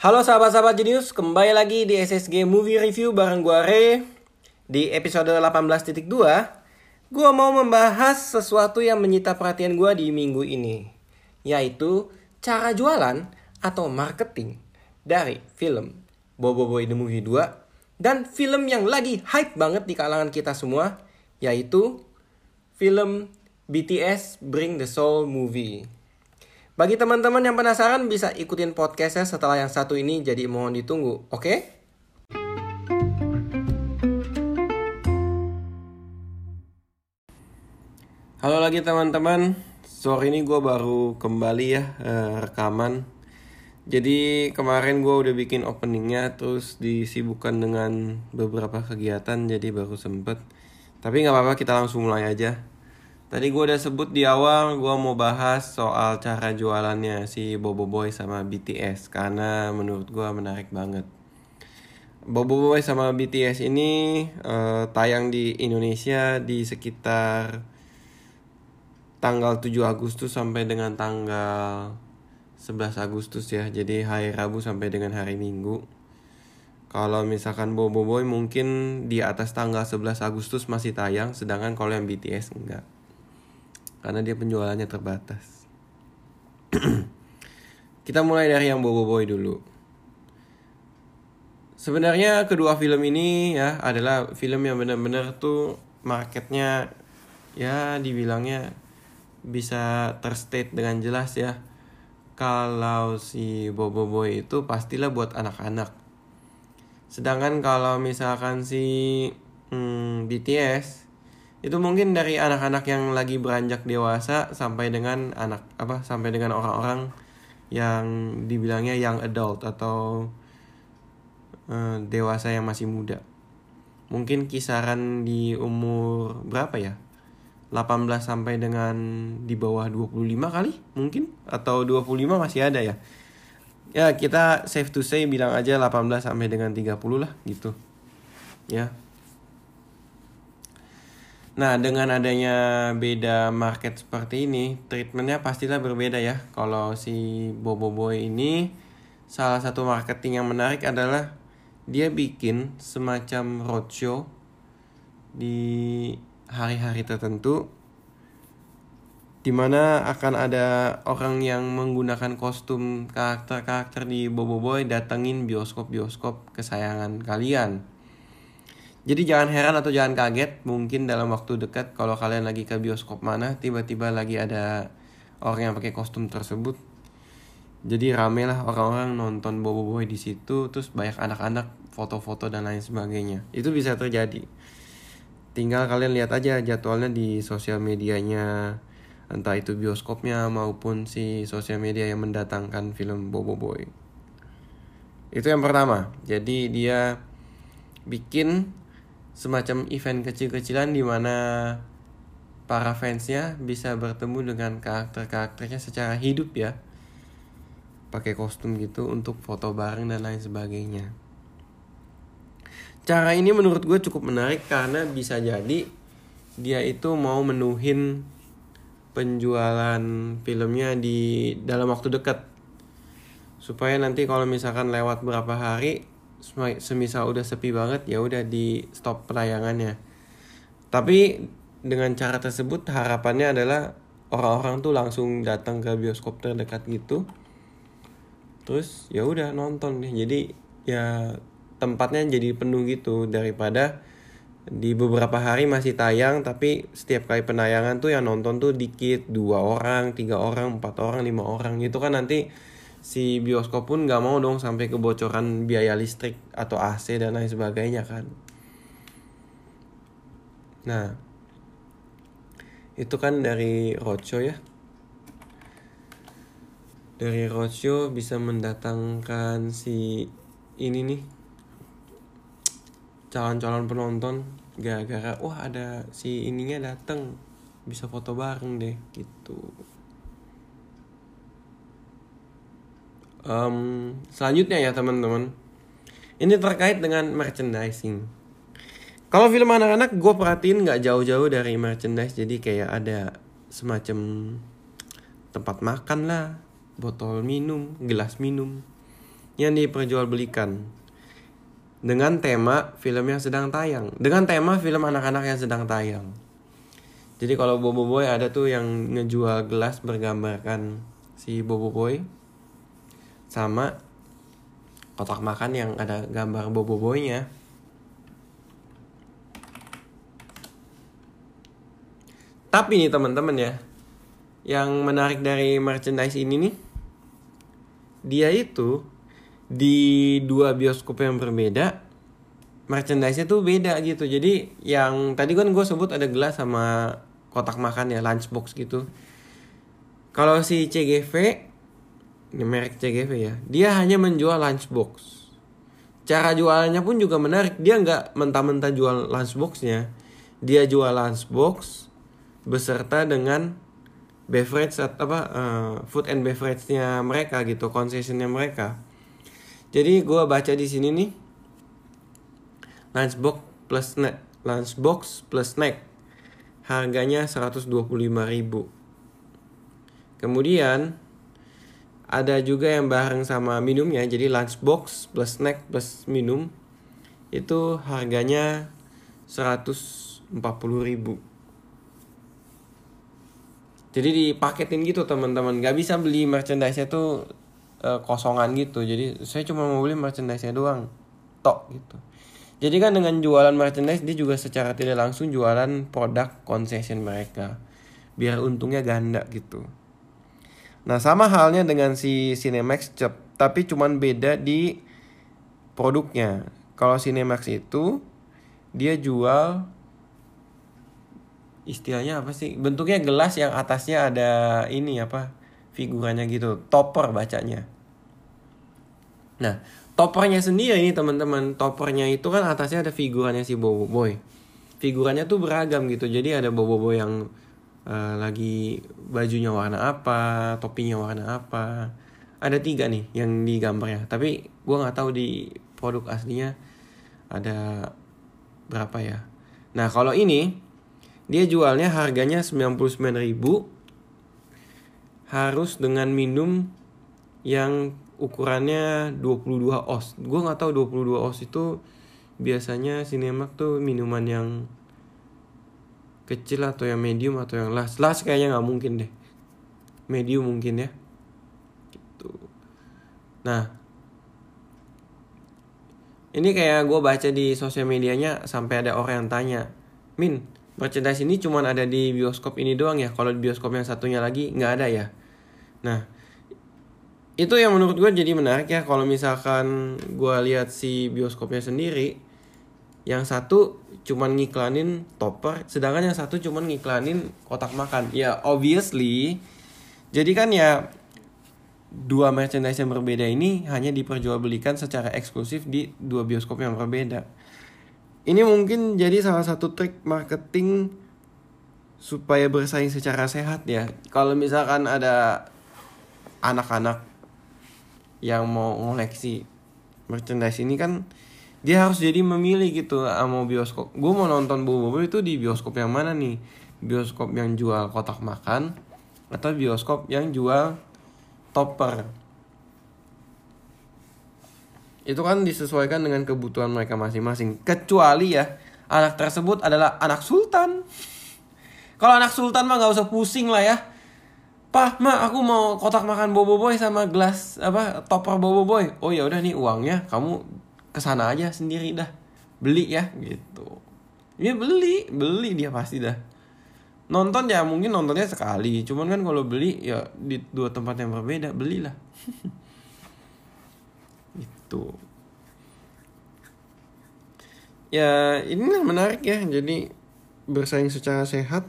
Halo sahabat-sahabat jenius, kembali lagi di SSG Movie Review bareng gua Re. Di episode 18.2, gua mau membahas sesuatu yang menyita perhatian gua di minggu ini, yaitu cara jualan atau marketing dari film Bobo Boy The Movie 2 dan film yang lagi hype banget di kalangan kita semua, yaitu film BTS Bring the Soul Movie. Bagi teman-teman yang penasaran bisa ikutin podcastnya setelah yang satu ini jadi mohon ditunggu, oke? Okay? Halo lagi teman-teman, sore ini gue baru kembali ya eh, rekaman. Jadi kemarin gue udah bikin openingnya terus disibukkan dengan beberapa kegiatan jadi baru sempet. Tapi nggak apa-apa kita langsung mulai aja. Tadi gue udah sebut di awal gue mau bahas soal cara jualannya si Bobo Boy sama BTS karena menurut gue menarik banget. Bobo Boy sama BTS ini uh, tayang di Indonesia di sekitar tanggal 7 Agustus sampai dengan tanggal 11 Agustus ya. Jadi hari Rabu sampai dengan hari Minggu. Kalau misalkan Bobo Boy mungkin di atas tanggal 11 Agustus masih tayang sedangkan kalau yang BTS enggak karena dia penjualannya terbatas. Kita mulai dari yang Bobo Boy dulu. Sebenarnya kedua film ini ya adalah film yang benar-benar tuh marketnya ya dibilangnya bisa terstate dengan jelas ya. Kalau si Bobo Boy itu pastilah buat anak-anak. Sedangkan kalau misalkan si hmm, BTS itu mungkin dari anak-anak yang lagi beranjak dewasa sampai dengan anak apa sampai dengan orang-orang yang dibilangnya young adult atau uh, dewasa yang masih muda. Mungkin kisaran di umur berapa ya? 18 sampai dengan di bawah 25 kali mungkin atau 25 masih ada ya. Ya, kita safe to say bilang aja 18 sampai dengan 30 lah gitu. Ya, Nah, dengan adanya beda market seperti ini, treatmentnya pastilah berbeda ya. Kalau si Bobo Boy ini, salah satu marketing yang menarik adalah dia bikin semacam roadshow di hari-hari tertentu di mana akan ada orang yang menggunakan kostum karakter-karakter di Bobo Boy datengin bioskop-bioskop kesayangan kalian. Jadi jangan heran atau jangan kaget mungkin dalam waktu dekat kalau kalian lagi ke bioskop mana tiba-tiba lagi ada orang yang pakai kostum tersebut. Jadi rame lah orang-orang nonton Bobo Boy di situ terus banyak anak-anak foto-foto dan lain sebagainya. Itu bisa terjadi. Tinggal kalian lihat aja jadwalnya di sosial medianya entah itu bioskopnya maupun si sosial media yang mendatangkan film Bobo Boy. Itu yang pertama. Jadi dia bikin semacam event kecil-kecilan di mana para fansnya bisa bertemu dengan karakter-karakternya secara hidup ya. Pakai kostum gitu untuk foto bareng dan lain sebagainya. Cara ini menurut gue cukup menarik karena bisa jadi dia itu mau menuhin penjualan filmnya di dalam waktu dekat. Supaya nanti kalau misalkan lewat berapa hari semisal udah sepi banget ya udah di stop penayangannya tapi dengan cara tersebut harapannya adalah orang-orang tuh langsung datang ke bioskop terdekat gitu. Terus ya udah nonton deh. Jadi ya tempatnya jadi penuh gitu. Daripada di beberapa hari masih tayang tapi setiap kali penayangan tuh yang nonton tuh dikit. Dua orang tiga orang empat orang lima orang. Gitu kan nanti si bioskop pun nggak mau dong sampai kebocoran biaya listrik atau AC dan lain sebagainya kan. Nah, itu kan dari roadshow ya. Dari roadshow bisa mendatangkan si ini nih calon-calon penonton gara-gara wah ada si ininya datang bisa foto bareng deh gitu. Um, selanjutnya ya teman-teman. Ini terkait dengan merchandising. Kalau film anak-anak gue perhatiin nggak jauh-jauh dari merchandise. Jadi kayak ada semacam tempat makan lah botol minum gelas minum yang diperjualbelikan dengan tema film yang sedang tayang, dengan tema film anak-anak yang sedang tayang. Jadi kalau Bobo Boy ada tuh yang ngejual gelas bergambarkan si Bobo Boy sama kotak makan yang ada gambar Bobo Boy-nya. Tapi nih teman-teman ya, yang menarik dari merchandise ini nih, dia itu di dua bioskop yang berbeda merchandise-nya tuh beda gitu jadi yang tadi kan gue sebut ada gelas sama kotak makan ya lunchbox gitu kalau si CGV merek CGV ya. Dia hanya menjual lunchbox. Cara jualannya pun juga menarik. Dia nggak mentah-mentah jual lunchboxnya. Dia jual lunchbox beserta dengan beverage apa uh, food and beverage-nya mereka gitu concessionnya mereka. Jadi gue baca di sini nih lunchbox plus snack lunchbox plus snack. Harganya 125.000 kemudian ada juga yang bareng sama minumnya jadi lunchbox plus snack plus minum itu harganya 140.000 jadi dipaketin gitu teman-teman. Gak bisa beli merchandise tuh uh, kosongan gitu. Jadi saya cuma mau beli merchandise-nya doang. Tok gitu. Jadi kan dengan jualan merchandise dia juga secara tidak langsung jualan produk concession mereka. Biar untungnya ganda gitu nah sama halnya dengan si Cinemax Shop tapi cuman beda di produknya. Kalau Cinemax itu dia jual istilahnya apa sih bentuknya gelas yang atasnya ada ini apa figurannya gitu topper bacanya. Nah toppernya sendiri ini teman-teman toppernya itu kan atasnya ada figurannya si Bobo Boy. Figurannya tuh beragam gitu jadi ada Bobo Boy yang uh, lagi bajunya warna apa topinya warna apa. Ada tiga nih yang di gambarnya tapi gue nggak tahu di produk aslinya ada berapa ya. Nah kalau ini dia jualnya harganya 99.000 harus dengan minum yang ukurannya 22 oz. Gue nggak tahu 22 oz itu biasanya Cinemark tuh minuman yang kecil atau yang medium atau yang las. Las kayaknya nggak mungkin deh. Medium mungkin ya. Gitu. Nah, ini kayak gue baca di sosial medianya sampai ada orang yang tanya, Min, merchandise ini cuma ada di bioskop ini doang ya? Kalau di bioskop yang satunya lagi nggak ada ya? Nah, itu yang menurut gue jadi menarik ya kalau misalkan gue lihat si bioskopnya sendiri yang satu cuman ngiklanin topper sedangkan yang satu cuman ngiklanin kotak makan. Ya obviously jadi kan ya dua merchandise yang berbeda ini hanya diperjualbelikan secara eksklusif di dua bioskop yang berbeda. Ini mungkin jadi salah satu trik marketing supaya bersaing secara sehat ya. Kalau misalkan ada anak-anak yang mau ngoleksi merchandise ini kan dia harus jadi memilih gitu mau bioskop. Gue mau nonton bobo itu di bioskop yang mana nih? Bioskop yang jual kotak makan atau bioskop yang jual topper? Itu kan disesuaikan dengan kebutuhan mereka masing-masing. Kecuali ya anak tersebut adalah anak sultan. Kalau anak sultan mah nggak usah pusing lah ya. Pak, ma, aku mau kotak makan bobo boy sama gelas apa topper bobo boy. Oh ya udah nih uangnya, kamu ke sana aja sendiri dah, beli ya gitu. Ya beli, beli dia pasti dah. Nonton ya mungkin nontonnya sekali, cuman kan kalau beli ya di dua tempat yang berbeda belilah. itu. Ya ini menarik ya, jadi bersaing secara sehat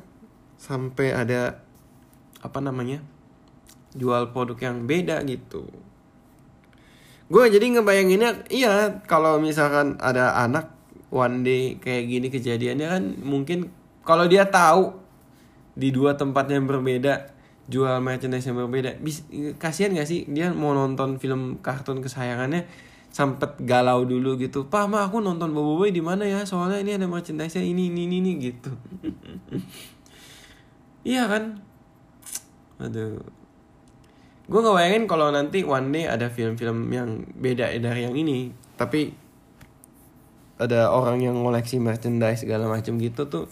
sampai ada apa namanya jual produk yang beda gitu gue jadi ngebayanginnya iya kalau misalkan ada anak one day kayak gini kejadiannya kan mungkin kalau dia tahu di dua tempat yang berbeda jual merchandise yang berbeda bis kasihan gak sih? Dia mau nonton film kartun kesayangannya sempet galau dulu gitu pak ma aku nonton bobo boy di mana ya? Soalnya ini ada merchandise ini ini ini, ini gitu. Iya kan? Aduh gue nggak bayangin kalau nanti one day ada film-film yang beda dari yang ini. Tapi ada orang yang ngoleksi merchandise segala macam gitu tuh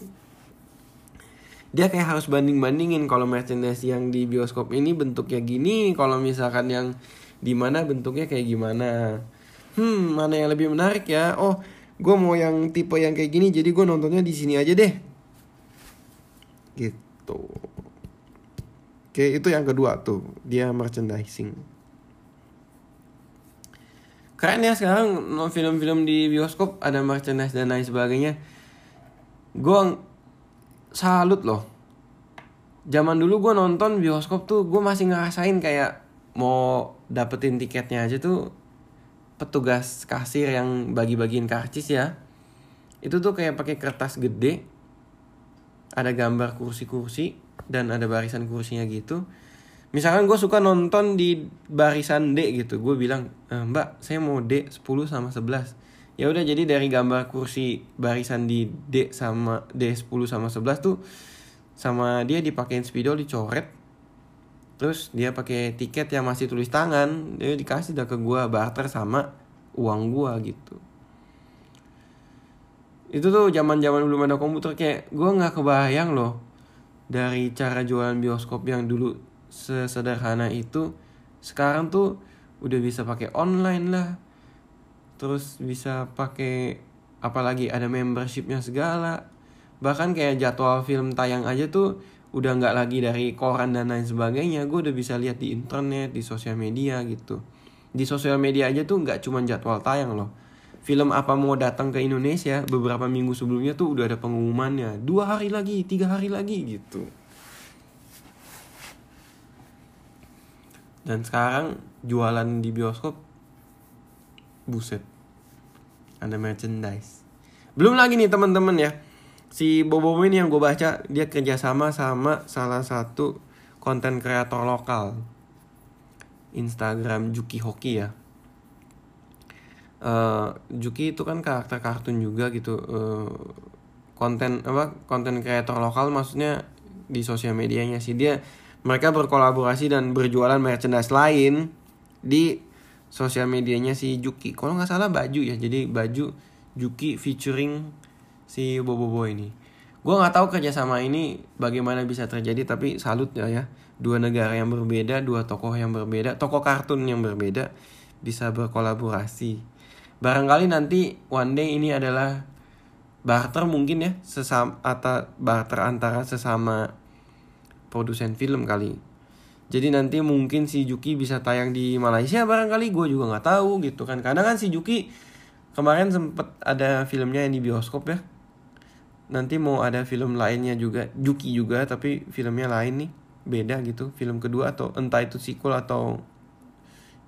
dia kayak harus banding-bandingin kalau merchandise yang di bioskop ini bentuknya gini kalau misalkan yang di mana bentuknya kayak gimana. Hmm mana yang lebih menarik ya? Oh gue mau yang tipe yang kayak gini jadi gue nontonnya di sini aja deh. Gitu Oke, itu yang kedua tuh, dia merchandising. Keren ya sekarang film-film di bioskop ada merchandise dan lain sebagainya. Gue salut loh. Zaman dulu gue nonton bioskop tuh gue masih ngerasain kayak mau dapetin tiketnya aja tuh petugas kasir yang bagi-bagiin karcis ya. Itu tuh kayak pakai kertas gede. Ada gambar kursi-kursi dan ada barisan kursinya gitu. Misalkan gue suka nonton di barisan D gitu gue bilang e, mbak saya mau D 10 sama 11 ya udah jadi dari gambar kursi barisan di D sama D 10 sama 11 tuh sama dia dipakein spidol dicoret. Terus dia pakai tiket yang masih tulis tangan dia dikasih dah ke gue barter sama uang gue gitu. Itu tuh zaman zaman belum ada komputer kayak gue nggak kebayang loh dari cara jualan bioskop yang dulu sesederhana itu sekarang tuh udah bisa pakai online lah. Terus bisa pakai apalagi ada membershipnya segala. Bahkan kayak jadwal film tayang aja tuh udah nggak lagi dari koran dan lain sebagainya. Gue udah bisa lihat di internet di sosial media gitu. Di sosial media aja tuh nggak cuma jadwal tayang loh film apa mau datang ke Indonesia beberapa minggu sebelumnya tuh udah ada pengumumannya. Dua hari lagi tiga hari lagi gitu. Dan sekarang jualan di bioskop buset. Ada merchandise. Belum lagi nih teman-teman ya. Si Bobo ini yang gue baca dia kerjasama sama salah satu konten kreator lokal. Instagram Juki Hoki ya uh, Juki itu kan karakter kartun juga gitu uh, konten apa konten kreator lokal maksudnya di sosial medianya sih. Dia mereka berkolaborasi dan berjualan merchandise lain di sosial medianya si Juki. Kalau nggak salah baju ya jadi baju Juki featuring si Bobobo ini. Gue nggak tahu kerjasama ini bagaimana bisa terjadi tapi salut ya ya. Dua negara yang berbeda dua tokoh yang berbeda tokoh kartun yang berbeda bisa berkolaborasi barangkali nanti one day ini adalah barter mungkin ya sesama atau barter antara sesama produsen film kali. Jadi nanti mungkin si Juki bisa tayang di Malaysia barangkali gue juga nggak tahu gitu kan. Karena kan si Juki kemarin sempet ada filmnya yang di bioskop ya. Nanti mau ada film lainnya juga Juki juga tapi filmnya lain nih beda gitu. Film kedua atau entah itu sequel atau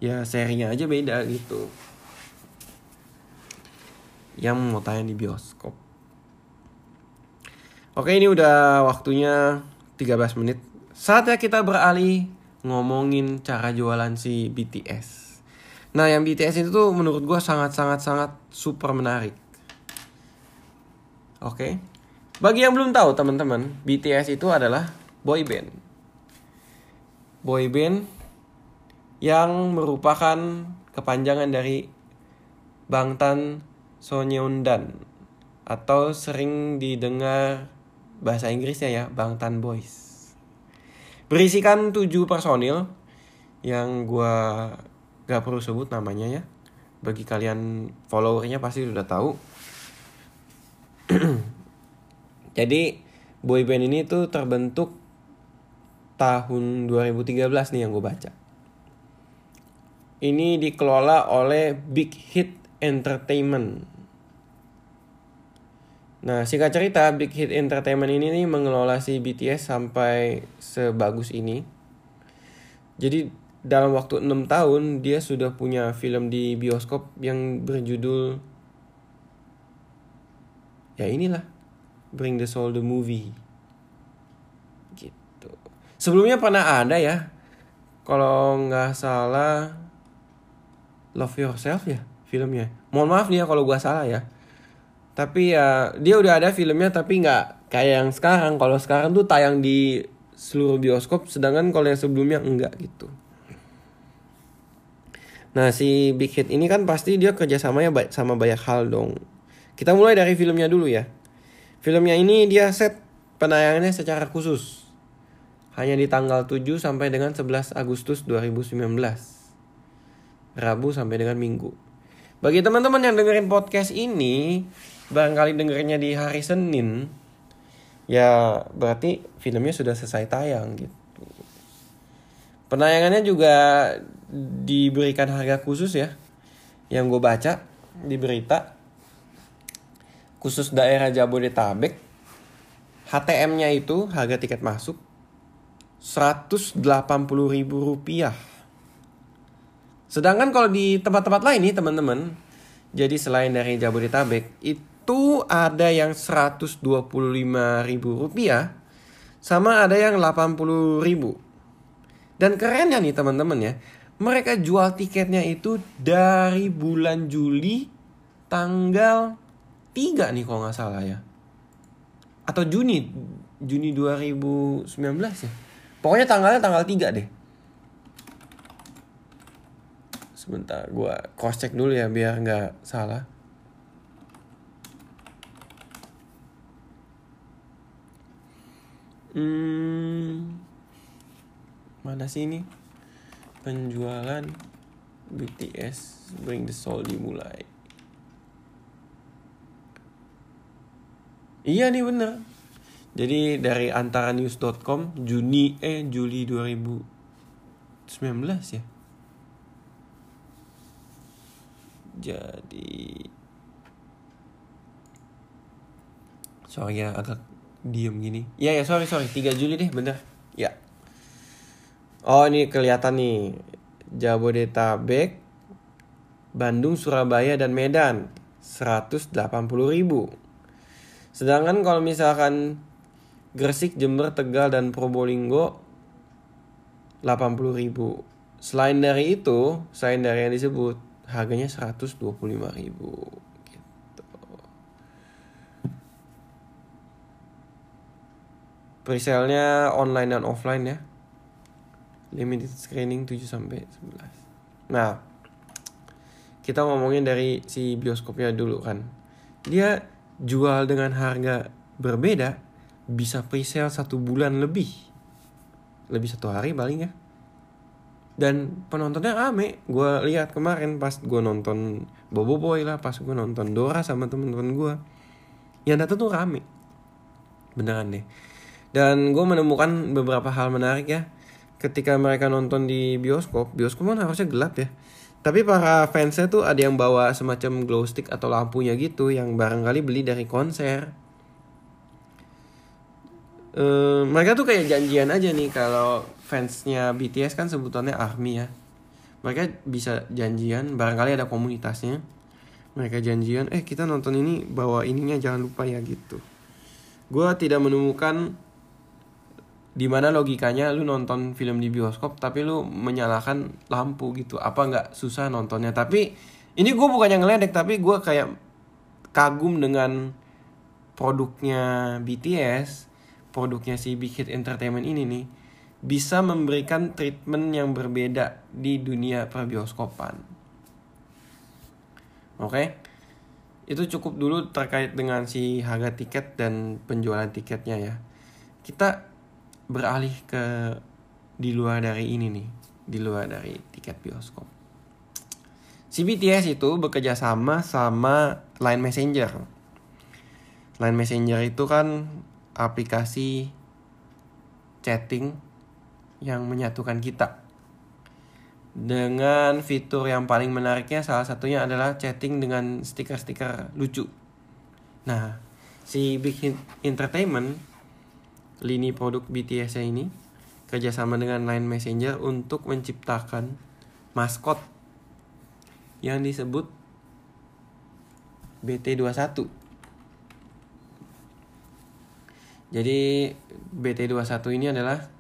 ya serinya aja beda gitu yang mau tayang di bioskop. Oke ini udah waktunya 13 menit. Saatnya kita beralih ngomongin cara jualan si BTS. Nah yang BTS itu tuh menurut gue sangat-sangat-sangat super menarik. Oke. Bagi yang belum tahu teman-teman, BTS itu adalah boy band. Boy band yang merupakan kepanjangan dari Bangtan Sonyeondan atau sering didengar bahasa Inggrisnya ya Bangtan Boys. Berisikan tujuh personil yang gua gak perlu sebut namanya ya. Bagi kalian followernya pasti sudah tahu. Jadi boyband ini tuh terbentuk tahun 2013 nih yang gue baca. Ini dikelola oleh Big Hit Entertainment. Nah, singkat cerita, Big Hit Entertainment ini nih mengelola si BTS sampai sebagus ini. Jadi dalam waktu 6 tahun dia sudah punya film di bioskop yang berjudul ya inilah Bring the Soul the Movie. Gitu. Sebelumnya pernah ada ya. Kalau nggak salah Love Yourself ya filmnya. Mohon maaf nih ya kalau gua salah ya tapi ya dia udah ada filmnya tapi nggak kayak yang sekarang kalau sekarang tuh tayang di seluruh bioskop sedangkan kalau yang sebelumnya enggak gitu Nah si Big Hit ini kan pasti dia kerjasamanya sama banyak hal dong. Kita mulai dari filmnya dulu ya. Filmnya ini dia set penayangannya secara khusus. Hanya di tanggal 7 sampai dengan 11 Agustus 2019. Rabu sampai dengan Minggu. Bagi teman-teman yang dengerin podcast ini, barangkali dengerinnya di hari Senin, ya berarti filmnya sudah selesai tayang gitu. Penayangannya juga diberikan harga khusus ya. Yang gue baca di berita. Khusus daerah Jabodetabek. HTM-nya itu harga tiket masuk 180 ribu rupiah. Sedangkan kalau di tempat-tempat lain nih teman-teman. Jadi selain dari Jabodetabek itu ada yang 125 ribu rupiah. Sama ada yang 80 ribu dan kerennya nih teman-teman ya, mereka jual tiketnya itu dari bulan Juli tanggal 3 nih kalau nggak salah ya. Atau Juni, Juni 2019 ya. Pokoknya tanggalnya tanggal 3 deh. Sebentar, gue cross check dulu ya biar nggak salah. Hmm, mana sih ini? Penjualan BTS Bring the Soul dimulai. Iya nih bener. Jadi dari antara news.com Juni eh Juli 2019 ya? Jadi sorry ya agak diem gini ya ya sorry sorry 3 Juli deh bener ya Oh ini kelihatan nih Jabodetabek, Bandung, Surabaya dan Medan 180 ribu. Sedangkan kalau misalkan Gresik, Jember, Tegal dan Probolinggo 80 ribu. Selain dari itu, selain dari yang disebut harganya 125 ribu. Presale-nya online dan offline ya limited screening 7 sampai 11. Nah, kita ngomongin dari si bioskopnya dulu kan. Dia jual dengan harga berbeda bisa presale satu bulan lebih. Lebih satu hari paling ya. Dan penontonnya rame. Gue lihat kemarin pas gue nonton Bobo Boy lah, pas gue nonton Dora sama temen-temen gue. Yang datang tuh rame. Beneran deh. Dan gue menemukan beberapa hal menarik ya ketika mereka nonton di bioskop, bioskop kan harusnya gelap ya. Tapi para fansnya tuh ada yang bawa semacam glow stick atau lampunya gitu yang barangkali beli dari konser. E, mereka tuh kayak janjian aja nih kalau fansnya BTS kan sebutannya ARMY ya. Mereka bisa janjian, barangkali ada komunitasnya. Mereka janjian, eh kita nonton ini bawa ininya jangan lupa ya gitu. Gue tidak menemukan di mana logikanya lu nonton film di bioskop tapi lu menyalakan lampu gitu. Apa nggak susah nontonnya? Tapi ini gue bukannya ngeledek tapi gue kayak kagum dengan produknya BTS produknya si Big Hit Entertainment ini nih bisa memberikan treatment yang berbeda di dunia perbioskopan. Oke? Okay? itu cukup dulu terkait dengan si harga tiket dan penjualan tiketnya ya. Kita beralih ke di luar dari ini nih, di luar dari tiket bioskop. Si BTS itu bekerja sama sama Line Messenger. Line Messenger itu kan aplikasi chatting yang menyatukan kita. Dengan fitur yang paling menariknya salah satunya adalah chatting dengan stiker-stiker lucu. Nah, si Big Hit Entertainment lini produk BTS ini kerjasama dengan Line Messenger untuk menciptakan maskot yang disebut BT21. Jadi BT21 ini adalah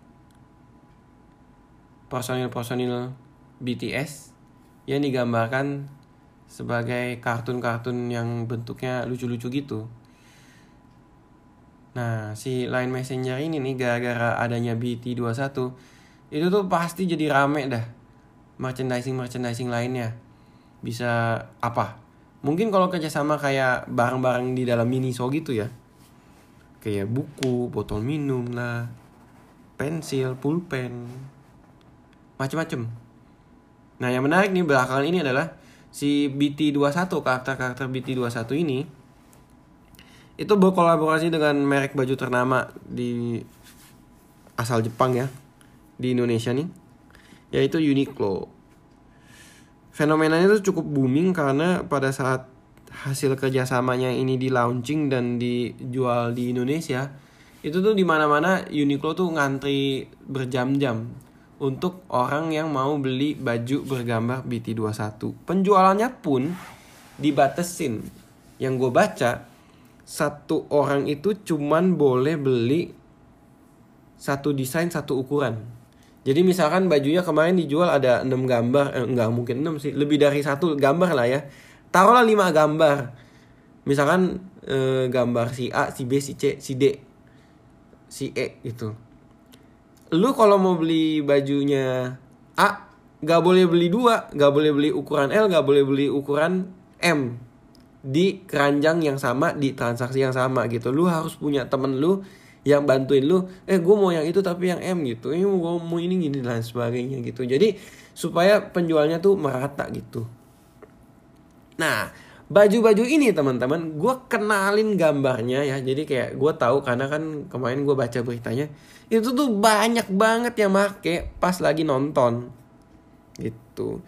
personil-personil BTS yang digambarkan sebagai kartun-kartun yang bentuknya lucu-lucu gitu. Nah, si Line Messenger ini nih gara-gara adanya BT21 itu tuh pasti jadi rame dah. merchandising merchandising lainnya. Bisa apa? Mungkin kalau kerjasama kayak barang-barang di dalam miniso gitu ya. Kayak buku botol minum lah pensil pulpen macem-macem. Nah yang menarik nih belakangan ini adalah si BT21 karakter-karakter BT21 ini itu berkolaborasi dengan merek baju ternama di asal Jepang ya di Indonesia nih yaitu Uniqlo. Fenomenanya itu cukup booming karena pada saat hasil kerjasamanya ini di launching dan dijual di Indonesia itu tuh di mana-mana Uniqlo tuh ngantri berjam-jam untuk orang yang mau beli baju bergambar BT21 penjualannya pun dibatesin yang gue baca satu orang itu cuman boleh beli satu desain satu ukuran jadi misalkan bajunya kemarin dijual ada 6 gambar, eh, enggak mungkin 6 sih, lebih dari satu gambar lah ya. Taruhlah 5 gambar. Misalkan eh, gambar si A, si B, si C, si D, si E gitu. Lu kalau mau beli bajunya A, gak boleh beli dua, gak boleh beli ukuran L, gak boleh beli ukuran M di keranjang yang sama di transaksi yang sama gitu. Lu harus punya temen lu yang bantuin lu eh gue mau yang itu tapi yang M gitu. Eh gue mau ini gini dan sebagainya gitu. Jadi supaya penjualnya tuh merata gitu. Nah baju-baju ini teman-teman gue kenalin gambarnya ya. Jadi kayak gue tahu karena kan kemarin gue baca beritanya itu tuh banyak banget yang make pas lagi nonton. Gitu.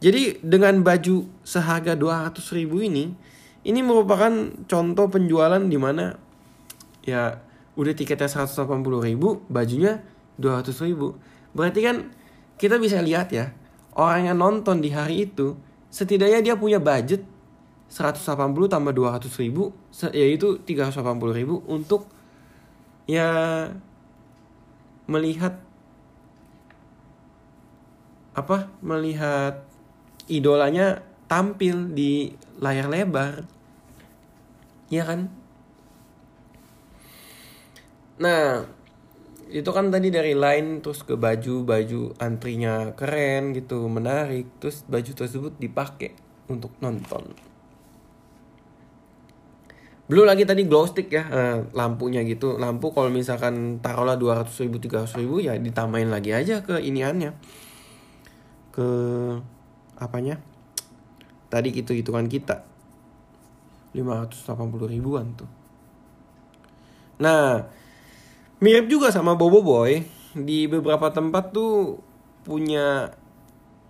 Jadi dengan baju seharga 200 ribu ini ini merupakan contoh penjualan di mana ya udah tiketnya 180 ribu bajunya 200 ribu. Berarti kan kita bisa lihat ya orang yang nonton di hari itu setidaknya dia punya budget 180 tambah 200 ribu yaitu 380 ribu untuk ya melihat apa melihat idolanya tampil di layar lebar ya kan Nah, itu kan tadi dari line terus ke baju, baju antrinya keren gitu, menarik. Terus baju tersebut dipakai untuk nonton. Belum lagi tadi glow stick ya, eh, lampunya gitu. Lampu kalau misalkan taruhlah 200 ribu, 300 ribu ya ditambahin lagi aja ke iniannya. Ke apanya? Tadi gitu hitungan kita. 580 ribuan tuh. Nah, mirip juga sama Bobo Boy di beberapa tempat tuh punya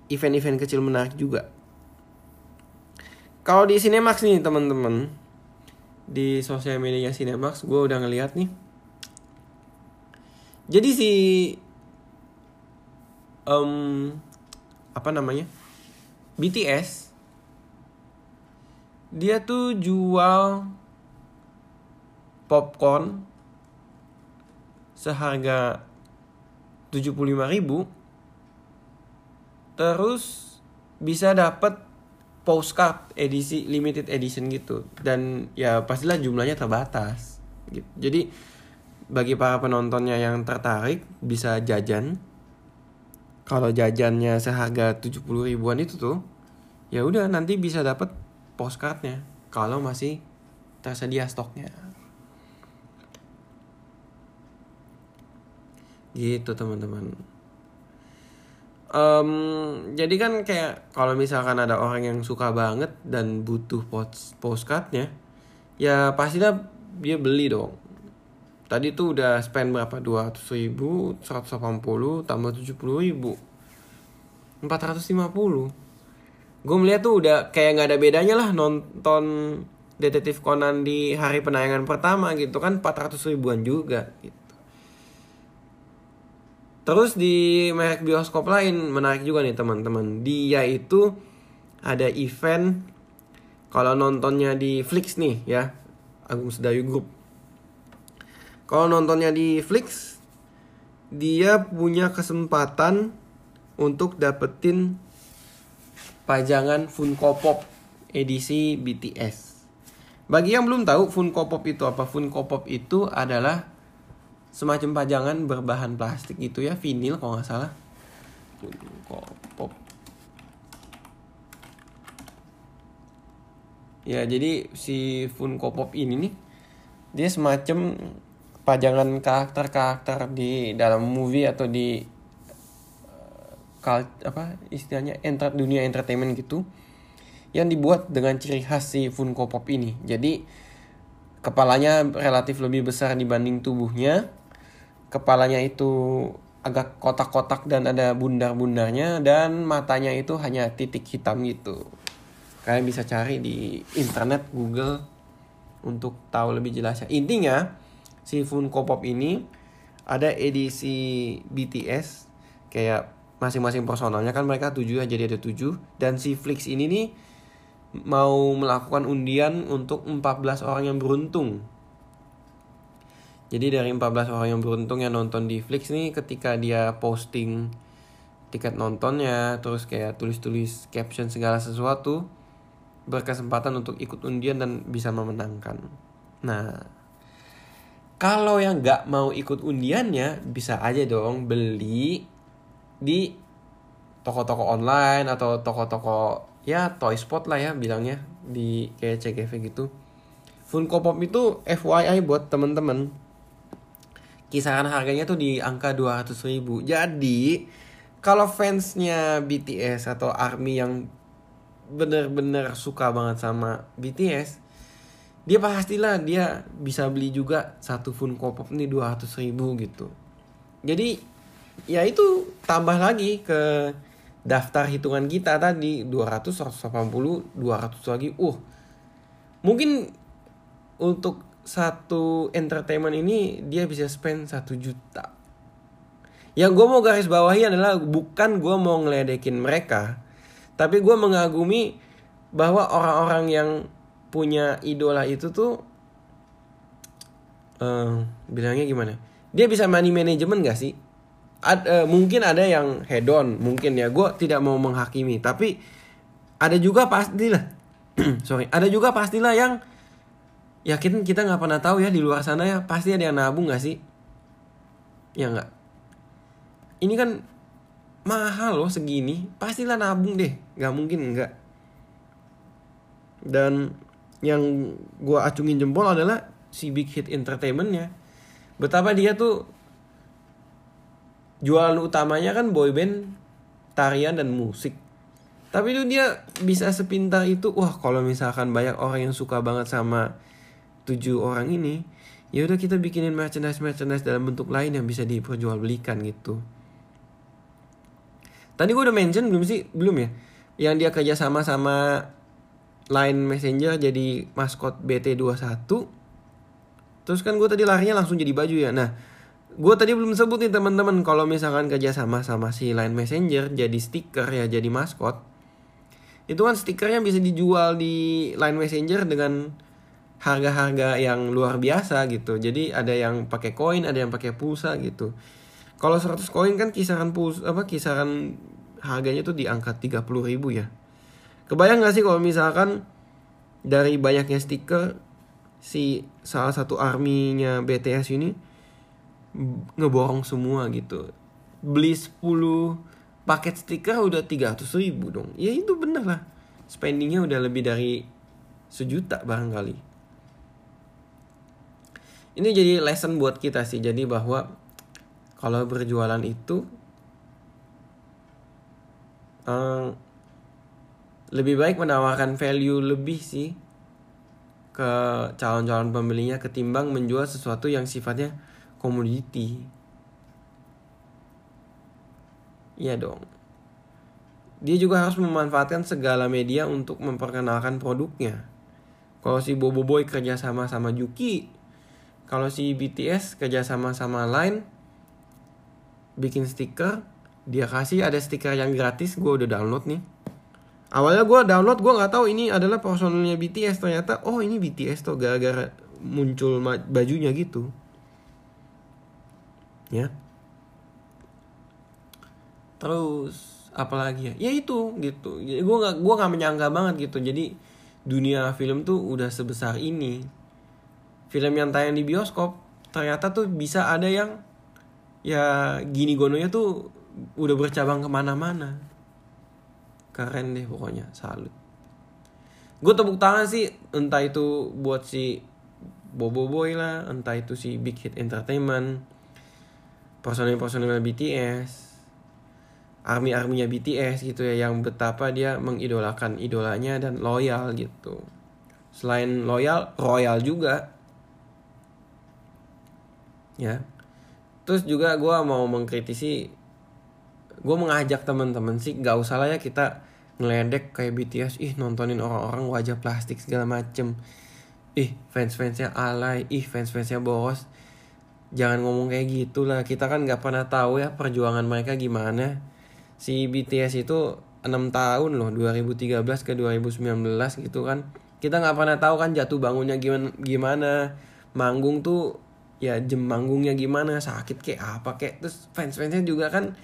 event-event kecil menarik juga. Kalau di Cinemax nih teman-teman di sosial media Cinemax gue udah ngeliat nih. Jadi si um, apa namanya BTS dia tuh jual popcorn seharga 75.000 terus bisa dapat postcard edisi limited edition gitu dan ya pastilah jumlahnya terbatas gitu. Jadi bagi para penontonnya yang tertarik bisa jajan. Kalau jajannya seharga 70 ribuan itu tuh ya udah nanti bisa dapat postcardnya kalau masih tersedia stoknya. gitu teman-teman. Um, jadi kan kayak kalau misalkan ada orang yang suka banget dan butuh post postcardnya ya pastinya dia beli dong. Tadi tuh udah spend berapa? 200 ribu 180 tambah 70 ribu. 450 gue melihat tuh udah kayak nggak ada bedanya lah nonton detektif Conan di hari penayangan pertama gitu kan 400 ribuan juga gitu Terus di merek bioskop lain menarik juga nih teman-teman. Dia itu ada event kalau nontonnya di Flix nih ya, Agung Sedayu Group. Kalau nontonnya di Flix, dia punya kesempatan untuk dapetin pajangan Funko Pop edisi BTS. Bagi yang belum tahu Funko Pop itu apa, Funko Pop itu adalah semacam pajangan berbahan plastik gitu ya, vinil kalau nggak salah. Funko Pop. Ya, jadi si Funko Pop ini nih dia semacam pajangan karakter-karakter di dalam movie atau di apa istilahnya enter, dunia entertainment gitu yang dibuat dengan ciri khas si Funko Pop ini. Jadi kepalanya relatif lebih besar dibanding tubuhnya. Kepalanya itu agak kotak-kotak dan ada bundar-bundarnya dan matanya itu hanya titik hitam gitu. Kalian bisa cari di internet Google untuk tahu lebih jelasnya. Intinya si Funko Pop ini ada edisi BTS kayak masing-masing personalnya kan mereka tujuh jadi ada tujuh dan si Flix ini nih mau melakukan undian untuk 14 orang yang beruntung. Jadi dari 14 orang yang beruntung yang nonton di Flix nih ketika dia posting tiket nontonnya terus kayak tulis-tulis caption segala sesuatu berkesempatan untuk ikut undian dan bisa memenangkan. Nah, kalau yang nggak mau ikut undiannya bisa aja dong beli di toko-toko online atau toko-toko ya toy spot lah ya bilangnya di kayak CGV gitu. Funko Pop itu FYI buat temen-temen kisaran harganya tuh di angka 200 ribu. Jadi kalau fansnya BTS atau ARMY yang bener-bener suka banget sama BTS dia pastilah dia bisa beli juga satu Funko Pop ini 200 ribu gitu jadi ya itu tambah lagi ke daftar hitungan kita tadi 200 180 200 lagi uh mungkin untuk satu entertainment ini dia bisa spend satu juta yang gue mau garis bawahi adalah bukan gue mau ngeledekin mereka tapi gue mengagumi bahwa orang-orang yang punya idola itu tuh uh, bilangnya gimana? Dia bisa money management gak sih? Ad, uh, mungkin ada yang hedon, mungkin ya. Gue tidak mau menghakimi, tapi ada juga pastilah. sorry, ada juga pastilah yang yakin kita nggak pernah tahu ya di luar sana ya pasti ada yang nabung gak sih? Ya nggak. Ini kan mahal loh segini pastilah nabung deh nggak mungkin enggak dan yang gue acungin jempol adalah si Big Hit Entertainmentnya betapa dia tuh jualan utamanya kan boyband tarian dan musik tapi itu dia bisa sepintar itu wah kalau misalkan banyak orang yang suka banget sama tujuh orang ini ya udah kita bikinin merchandise merchandise dalam bentuk lain yang bisa diperjualbelikan gitu Tadi gue udah mention belum sih? Belum ya? Yang dia kerja sama sama Line Messenger jadi maskot BT21. Terus kan gue tadi larinya langsung jadi baju ya. Nah, gue tadi belum sebut nih teman-teman kalau misalkan kerja sama sama si Line Messenger jadi stiker ya jadi maskot. Itu kan stikernya bisa dijual di Line Messenger dengan harga-harga yang luar biasa gitu. Jadi ada yang pakai koin, ada yang pakai pulsa gitu. Kalau 100 koin kan kisaran puls apa kisaran harganya tuh di angka 30 ribu ya. Kebayang gak sih kalau misalkan dari banyaknya stiker si salah satu arminya BTS ini ngeborong semua gitu. Beli 10 paket stiker udah 300 ribu dong. Ya itu bener lah. Spendingnya udah lebih dari sejuta barangkali. Ini jadi lesson buat kita sih. Jadi bahwa kalau berjualan itu um, lebih baik menawarkan value lebih sih ke calon-calon pembelinya ketimbang menjual sesuatu yang sifatnya komoditi. Iya dong. Dia juga harus memanfaatkan segala media untuk memperkenalkan produknya. Kalau si Bobo Boy kerja sama sama Juki, kalau si BTS kerja sama sama Line, bikin stiker dia kasih ada stiker yang gratis gue udah download nih awalnya gue download gue nggak tahu ini adalah personalnya BTS ternyata oh ini BTS tuh gara-gara muncul bajunya gitu ya. Terus apalagi ya? Ya itu gitu. Gue nggak gue nggak menyangka banget gitu. Jadi dunia film tuh udah sebesar ini. Film yang tayang di bioskop ternyata tuh bisa ada yang ya gini gononya tuh udah bercabang ke mana-mana. Keren deh pokoknya salut. Gue tepuk tangan sih entah itu buat si Bobo Boy lah entah itu si Big Hit Entertainment personil-personil BTS army-arminya BTS gitu ya yang betapa dia mengidolakan idolanya dan loyal gitu. Selain loyal royal juga. Ya. Terus juga gue mau mengkritisi gue mengajak teman-teman sih gak usah lah ya kita ngeledek kayak BTS ih nontonin orang-orang wajah plastik segala macem. Ih fans-fansnya alay. Ih fans-fansnya boros jangan ngomong kayak gitu lah kita kan nggak pernah tahu ya perjuangan mereka gimana. Si BTS itu 6 tahun loh 2013 ke 2019 gitu kan. Kita nggak pernah tahu kan jatuh bangunnya gimana gimana. Manggung tuh ya jem manggungnya gimana sakit kayak apa kayak. Terus fans fansnya juga kan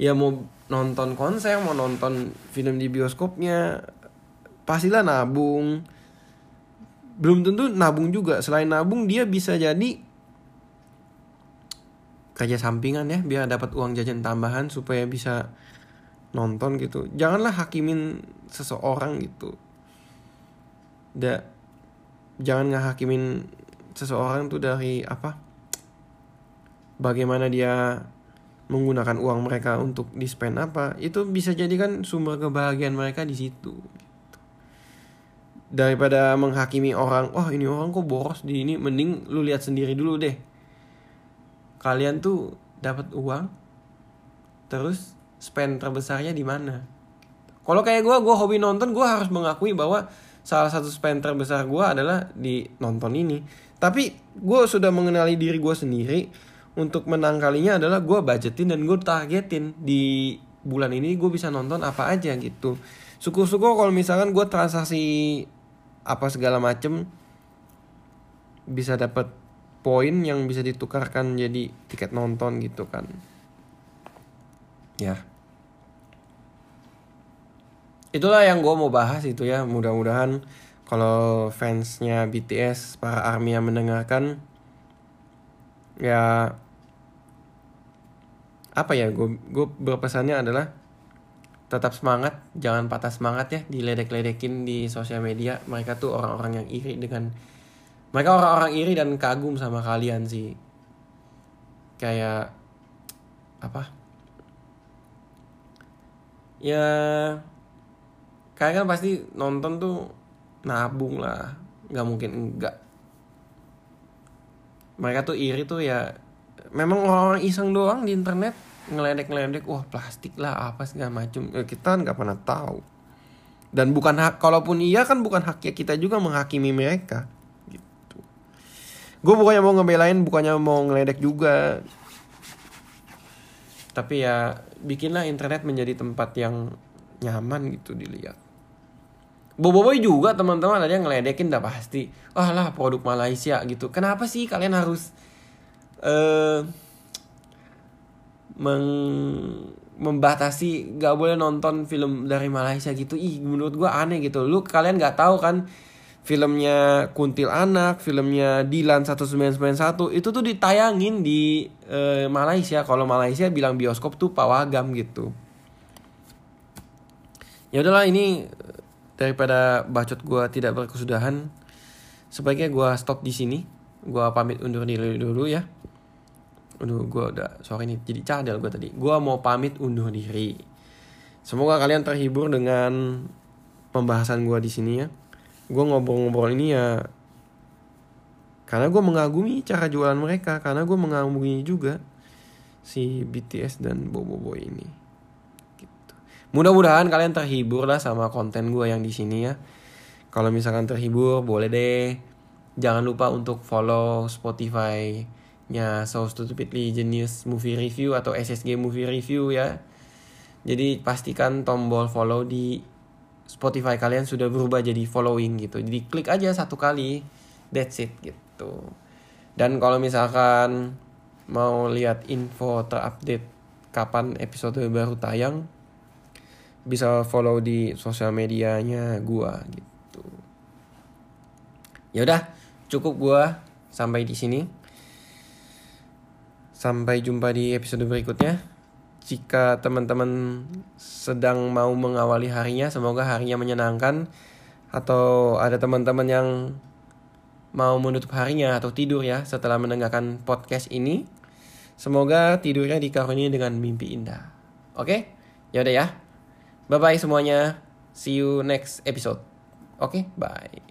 ya mau nonton konser mau nonton film di bioskopnya pastilah nabung. Belum tentu nabung juga. Selain nabung dia bisa jadi kerja sampingan ya biar dapat uang jajan tambahan supaya bisa nonton gitu. Janganlah hakimin seseorang gitu. Da jangan ngehakimin seseorang tuh dari apa? Bagaimana dia menggunakan uang mereka untuk di spend apa itu bisa jadi kan sumber kebahagiaan mereka di situ. Daripada menghakimi orang oh ini orang kok boros di ini mending lu lihat sendiri dulu deh kalian tuh dapat uang terus spend terbesarnya di mana? Kalau kayak gue gue hobi nonton gue harus mengakui bahwa salah satu spend terbesar gue adalah di nonton ini. Tapi gue sudah mengenali diri gue sendiri untuk menang kalinya adalah gue budgetin dan gue targetin di bulan ini gue bisa nonton apa aja gitu. Syukur-syukur kalau misalkan gue transaksi apa segala macem bisa dapat poin yang bisa ditukarkan jadi tiket nonton gitu kan. Ya. Itulah yang gue mau bahas itu ya. Mudah-mudahan kalau fansnya BTS para army yang mendengarkan ya apa ya gue gue berpesannya adalah tetap semangat jangan patah semangat ya diledek-ledekin di sosial media. Mereka tuh orang-orang yang iri dengan mereka orang-orang iri dan kagum sama kalian sih. Kayak apa? Ya kayak kan pasti nonton tuh nabung lah. Nggak mungkin enggak mereka tuh iri tuh ya memang orang-orang iseng doang di internet ngeledek-ngeledek wah plastik lah apa segala macam ya, kita nggak pernah tahu. Dan bukan hak kalaupun iya kan bukan haknya kita juga menghakimi mereka gue bukannya mau ngebelain bukannya mau ngeledek juga. Tapi ya bikinlah internet menjadi tempat yang nyaman gitu dilihat. Boboiboy juga teman-teman ada yang ngeledekin dah pasti. Ah lah produk Malaysia gitu. Kenapa sih kalian harus uh, membatasi gak boleh nonton film dari Malaysia gitu? Ih menurut gue aneh gitu. Lu kalian nggak tahu kan filmnya Kuntil Anak, filmnya Dilan 1991 itu tuh ditayangin di e, Malaysia. Kalau Malaysia bilang bioskop tuh pawagam gitu. Ya udahlah ini daripada bacot gue tidak berkesudahan, sebaiknya gue stop di sini. Gue pamit undur diri dulu ya. Aduh, gue udah sore ini jadi cadel gue tadi. Gue mau pamit undur diri. Semoga kalian terhibur dengan pembahasan gue di sini ya gue ngobrol-ngobrol ini ya karena gue mengagumi cara jualan mereka karena gue mengagumi juga si BTS dan Bobo Boy ini gitu. mudah-mudahan kalian terhibur lah sama konten gue yang di sini ya. Kalau misalkan terhibur boleh deh. Jangan lupa untuk follow Spotify nya So Stupidly Genius Movie Review atau SSG Movie Review ya. Jadi pastikan tombol follow di Spotify kalian sudah berubah jadi following gitu. Jadi klik aja satu kali, that's it gitu. Dan kalau misalkan mau lihat info terupdate kapan episode baru tayang, bisa follow di sosial medianya gua gitu. Ya udah, cukup gua sampai di sini. Sampai jumpa di episode berikutnya jika teman-teman sedang mau mengawali harinya, semoga harinya menyenangkan. atau ada teman-teman yang mau menutup harinya atau tidur ya setelah mendengarkan podcast ini. Semoga tidurnya dikaruniai dengan mimpi indah. Oke? Yaudah ya. Bye-bye semuanya. See you next episode. Oke, bye.